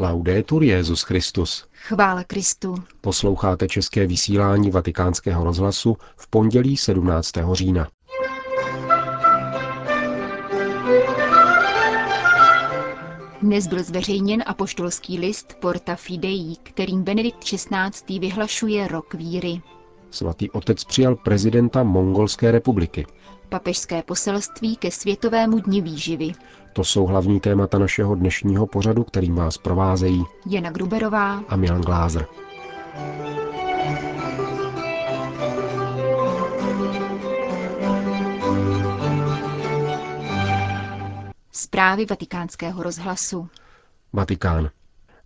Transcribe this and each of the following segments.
Laudetur Jezus Christus. Chvála Kristu. Posloucháte české vysílání Vatikánského rozhlasu v pondělí 17. října. Dnes byl zveřejněn apoštolský list Porta Fidei, kterým Benedikt XVI. vyhlašuje rok víry. Svatý otec přijal prezidenta Mongolské republiky. Papežské poselství ke Světovému dni výživy. To jsou hlavní témata našeho dnešního pořadu, kterým vás provázejí Jana Gruberová a Milan Glázer. Zprávy vatikánského rozhlasu. Vatikán.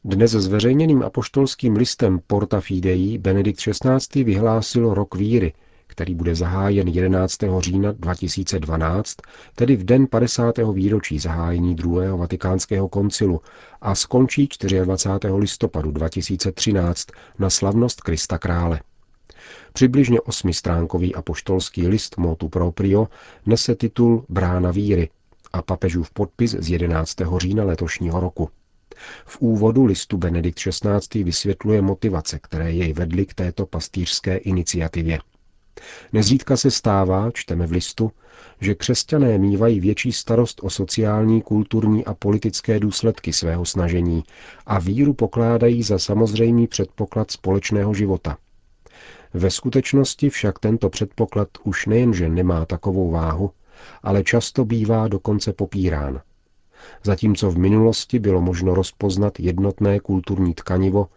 Dnes zveřejněným apoštolským listem Porta Fidei Benedikt XVI. vyhlásil rok víry, který bude zahájen 11. října 2012, tedy v den 50. výročí zahájení druhého vatikánského koncilu a skončí 24. listopadu 2013 na slavnost Krista krále. Přibližně osmistránkový apoštolský list Motu Proprio nese titul Brána víry a papežův podpis z 11. října letošního roku. V úvodu listu Benedikt XVI. vysvětluje motivace, které jej vedly k této pastýřské iniciativě. Nezřídka se stává, čteme v listu, že křesťané mývají větší starost o sociální, kulturní a politické důsledky svého snažení a víru pokládají za samozřejmý předpoklad společného života. Ve skutečnosti však tento předpoklad už nejenže nemá takovou váhu, ale často bývá dokonce popírán. Zatímco v minulosti bylo možno rozpoznat jednotné kulturní tkanivo,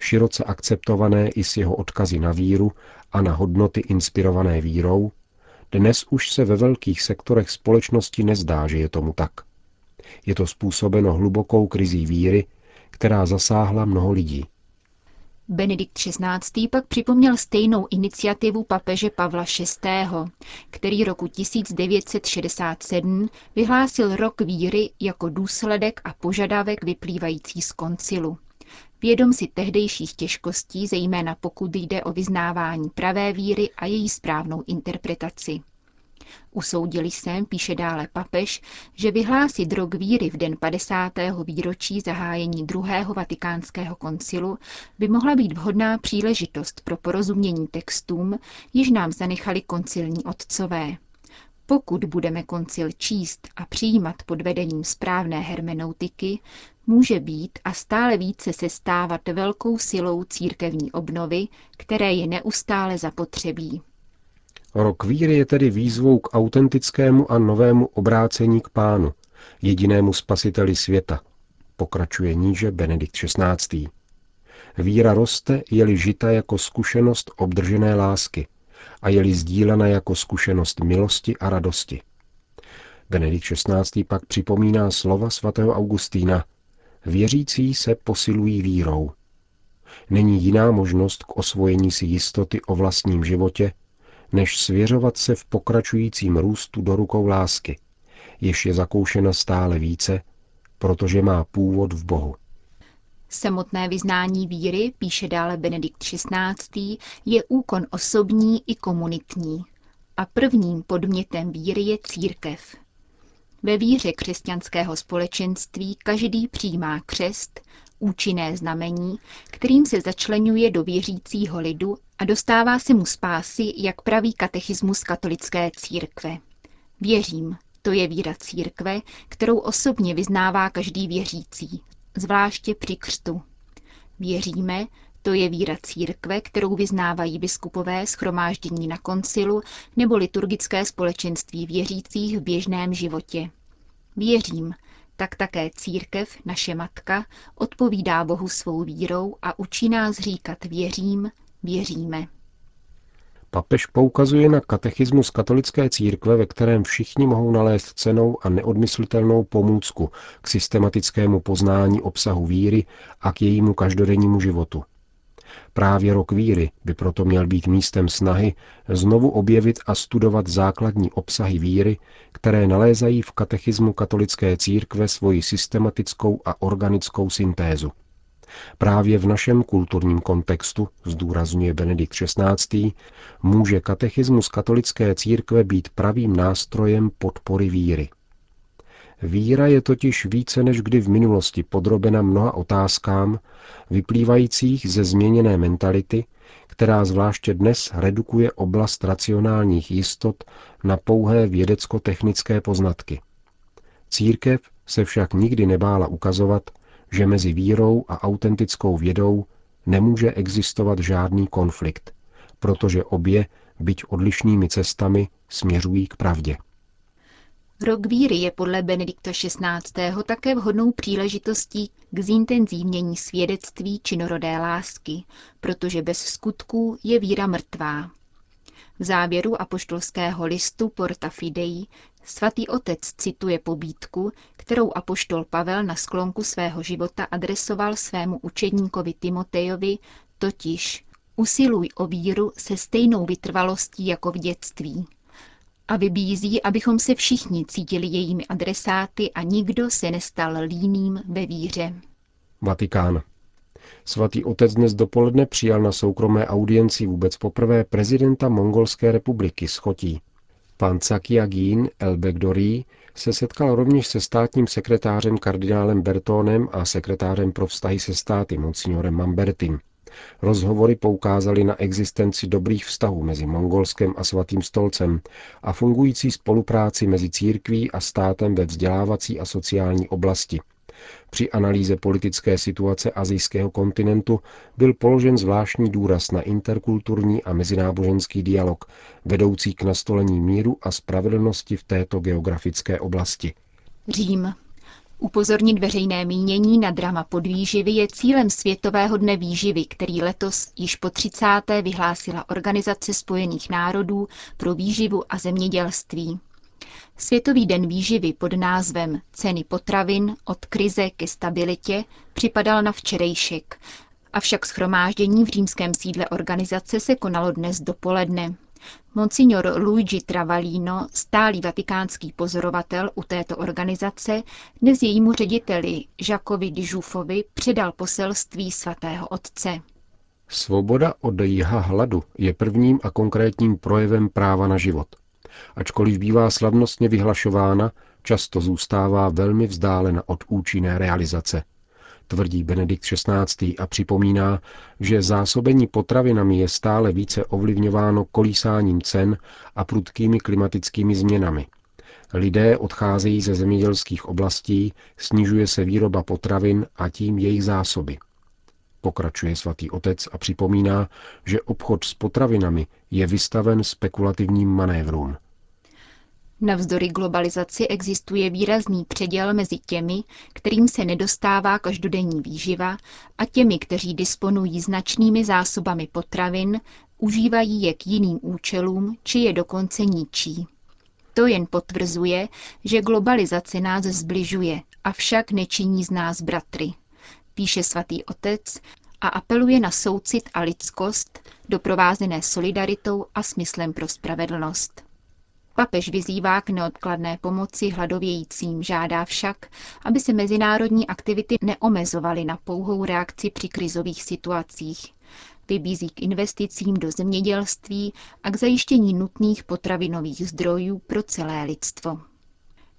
široce akceptované i s jeho odkazy na víru a na hodnoty inspirované vírou, dnes už se ve velkých sektorech společnosti nezdá, že je tomu tak. Je to způsobeno hlubokou krizí víry, která zasáhla mnoho lidí. Benedikt XVI. pak připomněl stejnou iniciativu papeže Pavla VI., který roku 1967 vyhlásil rok víry jako důsledek a požadavek vyplývající z koncilu. Vědom si tehdejších těžkostí, zejména pokud jde o vyznávání pravé víry a její správnou interpretaci. Usoudili jsem, píše dále papež, že vyhlásit rok víry v den 50. výročí zahájení druhého vatikánského koncilu by mohla být vhodná příležitost pro porozumění textům, již nám zanechali koncilní otcové. Pokud budeme koncil číst a přijímat pod vedením správné hermeneutiky, může být a stále více se stávat velkou silou církevní obnovy, které je neustále zapotřebí. Rok víry je tedy výzvou k autentickému a novému obrácení k pánu, jedinému spasiteli světa, pokračuje níže Benedikt XVI. Víra roste, je-li žita jako zkušenost obdržené lásky a je-li sdílena jako zkušenost milosti a radosti. Benedikt XVI. pak připomíná slova svatého Augustína, věřící se posilují vírou. Není jiná možnost k osvojení si jistoty o vlastním životě, než svěřovat se v pokračujícím růstu do rukou lásky, jež je zakoušena stále více, protože má původ v Bohu. Samotné vyznání víry, píše dále Benedikt XVI., je úkon osobní i komunitní. A prvním podmětem víry je církev. Ve víře křesťanského společenství každý přijímá křest, účinné znamení, kterým se začlenuje do věřícího lidu a dostává se mu spásy, jak praví katechismus katolické církve. Věřím, to je víra církve, kterou osobně vyznává každý věřící, zvláště při křtu. Věříme, to je víra církve, kterou vyznávají biskupové schromáždění na koncilu nebo liturgické společenství věřících v běžném životě. Věřím, tak také církev, naše matka, odpovídá Bohu svou vírou a učí nás říkat věřím, věříme. Papež poukazuje na katechismus katolické církve, ve kterém všichni mohou nalézt cenou a neodmyslitelnou pomůcku k systematickému poznání obsahu víry a k jejímu každodennímu životu. Právě rok víry by proto měl být místem snahy znovu objevit a studovat základní obsahy víry, které nalézají v katechismu katolické církve svoji systematickou a organickou syntézu. Právě v našem kulturním kontextu, zdůrazňuje Benedikt XVI., může katechismus katolické církve být pravým nástrojem podpory víry. Víra je totiž více než kdy v minulosti podrobena mnoha otázkám, vyplývajících ze změněné mentality, která zvláště dnes redukuje oblast racionálních jistot na pouhé vědecko-technické poznatky. Církev se však nikdy nebála ukazovat, že mezi vírou a autentickou vědou nemůže existovat žádný konflikt, protože obě, byť odlišnými cestami, směřují k pravdě. Rok víry je podle Benedikta XVI. také vhodnou příležitostí k zintenzívnění svědectví činorodé lásky, protože bez skutků je víra mrtvá. V závěru apoštolského listu Porta Fidei svatý otec cituje pobídku, kterou apoštol Pavel na sklonku svého života adresoval svému učedníkovi Timotejovi, totiž usiluj o víru se stejnou vytrvalostí jako v dětství a vybízí, abychom se všichni cítili jejími adresáty a nikdo se nestal líným ve víře. Vatikán. Svatý otec dnes dopoledne přijal na soukromé audienci vůbec poprvé prezidenta Mongolské republiky Schotí. Pan Cakiagin Elbegdori se setkal rovněž se státním sekretářem kardinálem Bertónem a sekretářem pro vztahy se státy Monsignorem Mambertim. Rozhovory poukázaly na existenci dobrých vztahů mezi Mongolskem a Svatým stolcem a fungující spolupráci mezi církví a státem ve vzdělávací a sociální oblasti. Při analýze politické situace azijského kontinentu byl položen zvláštní důraz na interkulturní a mezináboženský dialog, vedoucí k nastolení míru a spravedlnosti v této geografické oblasti. Řím. Upozornit veřejné mínění na drama podvýživy je cílem Světového dne výživy, který letos již po 30. vyhlásila Organizace spojených národů pro výživu a zemědělství. Světový den výživy pod názvem Ceny potravin od krize ke stabilitě připadal na včerejšek, avšak schromáždění v římském sídle organizace se konalo dnes dopoledne. Monsignor Luigi Travaglino, stálý vatikánský pozorovatel u této organizace, dnes jejímu řediteli Žakovi Dižufovi předal poselství svatého otce. Svoboda od jiha hladu je prvním a konkrétním projevem práva na život. Ačkoliv bývá slavnostně vyhlašována, často zůstává velmi vzdálena od účinné realizace – tvrdí Benedikt XVI. a připomíná, že zásobení potravinami je stále více ovlivňováno kolísáním cen a prudkými klimatickými změnami. Lidé odcházejí ze zemědělských oblastí, snižuje se výroba potravin a tím jejich zásoby. Pokračuje svatý otec a připomíná, že obchod s potravinami je vystaven spekulativním manévrům. Navzdory globalizaci existuje výrazný předěl mezi těmi, kterým se nedostává každodenní výživa, a těmi, kteří disponují značnými zásobami potravin, užívají je k jiným účelům, či je dokonce ničí. To jen potvrzuje, že globalizace nás zbližuje, avšak nečiní z nás bratry, píše svatý otec a apeluje na soucit a lidskost, doprovázené solidaritou a smyslem pro spravedlnost. Papež vyzývá k neodkladné pomoci hladovějícím, žádá však, aby se mezinárodní aktivity neomezovaly na pouhou reakci při krizových situacích. Vybízí k investicím do zemědělství a k zajištění nutných potravinových zdrojů pro celé lidstvo.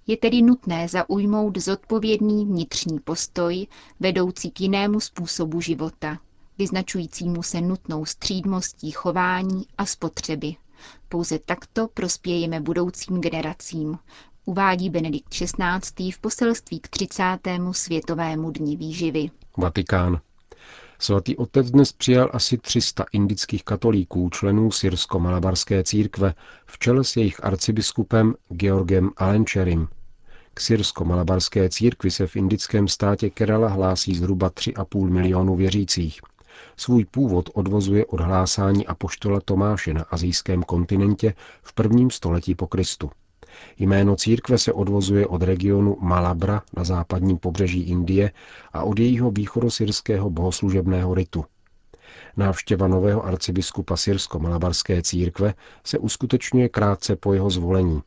Je tedy nutné zaujmout zodpovědný vnitřní postoj, vedoucí k jinému způsobu života, vyznačujícímu se nutnou střídmostí chování a spotřeby. Pouze takto prospějeme budoucím generacím, uvádí Benedikt XVI. v poselství k 30. světovému dni výživy. Vatikán. Svatý otec dnes přijal asi 300 indických katolíků, členů syrsko-malabarské církve, v čele s jejich arcibiskupem Georgem Alenčerim. K syrsko-malabarské církvi se v indickém státě Kerala hlásí zhruba 3,5 milionu věřících. Svůj původ odvozuje od hlásání apoštola Tomáše na azijském kontinentě v prvním století po Kristu. Jméno církve se odvozuje od regionu Malabra na západním pobřeží Indie a od jejího východosyrského bohoslužebného ritu. Návštěva nového arcibiskupa syrsko-malabarské církve se uskutečňuje krátce po jeho zvolení.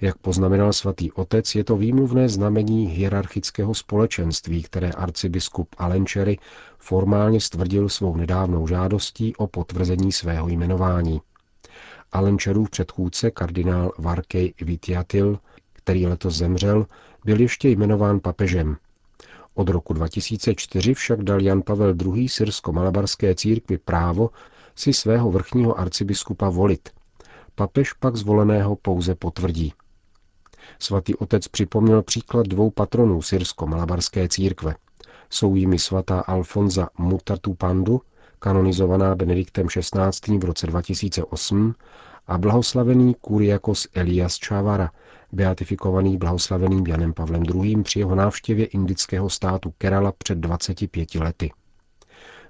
Jak poznamenal svatý otec, je to výmluvné znamení hierarchického společenství, které arcibiskup Alenčery formálně stvrdil svou nedávnou žádostí o potvrzení svého jmenování. Alenčerův předchůdce kardinál Varkej Vitiatil, který letos zemřel, byl ještě jmenován papežem. Od roku 2004 však dal Jan Pavel II. syrsko-malabarské církvi právo si svého vrchního arcibiskupa volit. Papež pak zvoleného pouze potvrdí. Svatý otec připomněl příklad dvou patronů syrsko-malabarské církve. Jsou jimi svatá Alfonza Mutatu Pandu, kanonizovaná Benediktem XVI. v roce 2008, a blahoslavený Kuriakos Elias Čávara, beatifikovaný blahoslaveným Janem Pavlem II. při jeho návštěvě indického státu Kerala před 25 lety.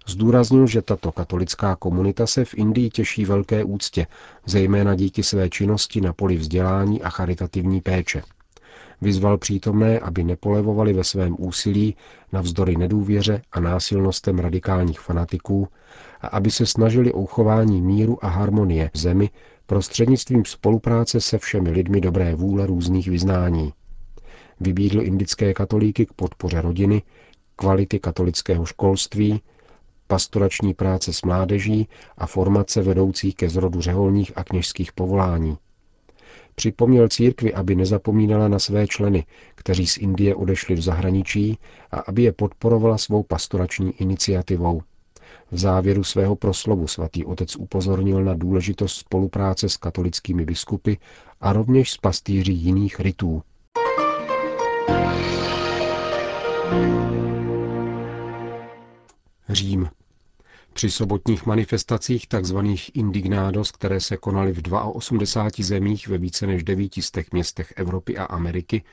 Zdůraznil, že tato katolická komunita se v Indii těší velké úctě, zejména díky své činnosti na poli vzdělání a charitativní péče. Vyzval přítomné, aby nepolevovali ve svém úsilí navzdory nedůvěře a násilnostem radikálních fanatiků a aby se snažili o uchování míru a harmonie v zemi prostřednictvím spolupráce se všemi lidmi dobré vůle různých vyznání. Vybídl indické katolíky k podpoře rodiny, kvality katolického školství, pastorační práce s mládeží a formace vedoucí ke zrodu řeholních a kněžských povolání. Připomněl církvi, aby nezapomínala na své členy, kteří z Indie odešli v zahraničí a aby je podporovala svou pastorační iniciativou. V závěru svého proslovu svatý otec upozornil na důležitost spolupráce s katolickými biskupy a rovněž s pastýři jiných rytů. Řím. Při sobotních manifestacích tzv. Indignados, které se konaly v 82 zemích ve více než 900 městech Evropy a Ameriky,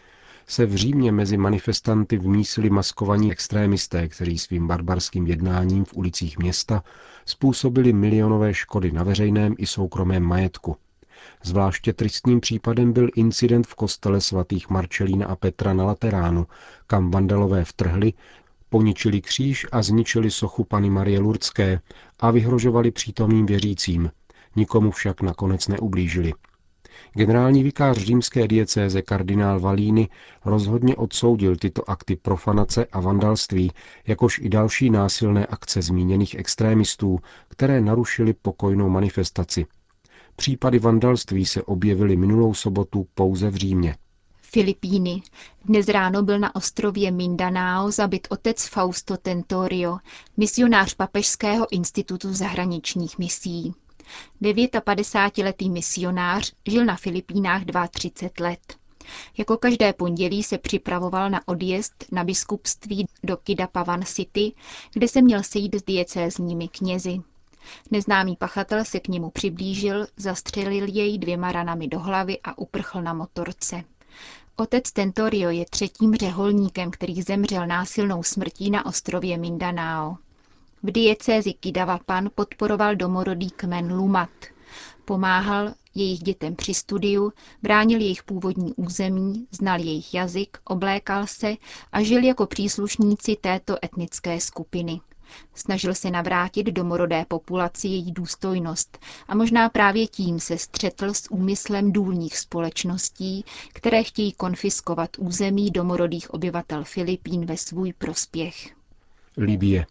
se v Římě mezi manifestanty vmísili maskovaní extrémisté, kteří svým barbarským jednáním v ulicích města způsobili milionové škody na veřejném i soukromém majetku. Zvláště tristním případem byl incident v kostele svatých Marčelína a Petra na Lateránu, kam vandalové vtrhli, poničili kříž a zničili sochu Pany Marie Lurdské a vyhrožovali přítomným věřícím. Nikomu však nakonec neublížili. Generální vikář římské diecéze kardinál Valíny rozhodně odsoudil tyto akty profanace a vandalství, jakož i další násilné akce zmíněných extrémistů, které narušily pokojnou manifestaci. Případy vandalství se objevily minulou sobotu pouze v Římě. Filipíny. Dnes ráno byl na ostrově Mindanao zabit otec Fausto Tentorio, misionář Papežského institutu zahraničních misí. 59-letý misionář žil na Filipínách 32 let. Jako každé pondělí se připravoval na odjezd na biskupství do Kidapavan City, kde se měl sejít s diecézními knězi. Neznámý pachatel se k němu přiblížil, zastřelil jej dvěma ranami do hlavy a uprchl na motorce. Otec Tentorio je třetím řeholníkem, který zemřel násilnou smrtí na ostrově Mindanao. V diecézi Kidavapan podporoval domorodý kmen Lumat. Pomáhal jejich dětem při studiu, bránil jejich původní území, znal jejich jazyk, oblékal se a žil jako příslušníci této etnické skupiny. Snažil se navrátit domorodé populaci její důstojnost a možná právě tím se střetl s úmyslem důlních společností, které chtějí konfiskovat území domorodých obyvatel Filipín ve svůj prospěch. Libie.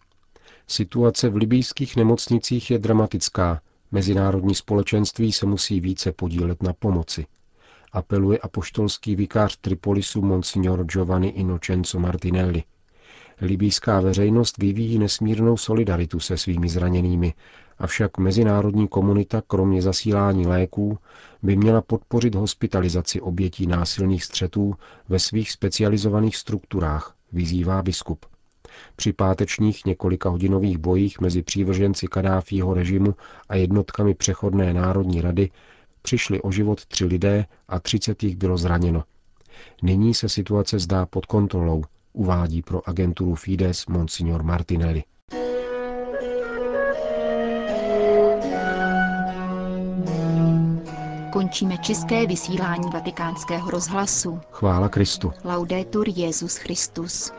Situace v libijských nemocnicích je dramatická. Mezinárodní společenství se musí více podílet na pomoci. Apeluje apoštolský vikář Tripolisu Monsignor Giovanni Innocenzo Martinelli. Libýská veřejnost vyvíjí nesmírnou solidaritu se svými zraněnými, avšak mezinárodní komunita kromě zasílání léků by měla podpořit hospitalizaci obětí násilných střetů ve svých specializovaných strukturách, vyzývá biskup. Při pátečních několika hodinových bojích mezi přívrženci Kadáfího režimu a jednotkami přechodné národní rady přišli o život tři lidé a třicet jich bylo zraněno. Nyní se situace zdá pod kontrolou, uvádí pro agenturu Fides Monsignor Martinelli. Končíme české vysílání vatikánského rozhlasu. Chvála Kristu. Laudetur Jezus Christus.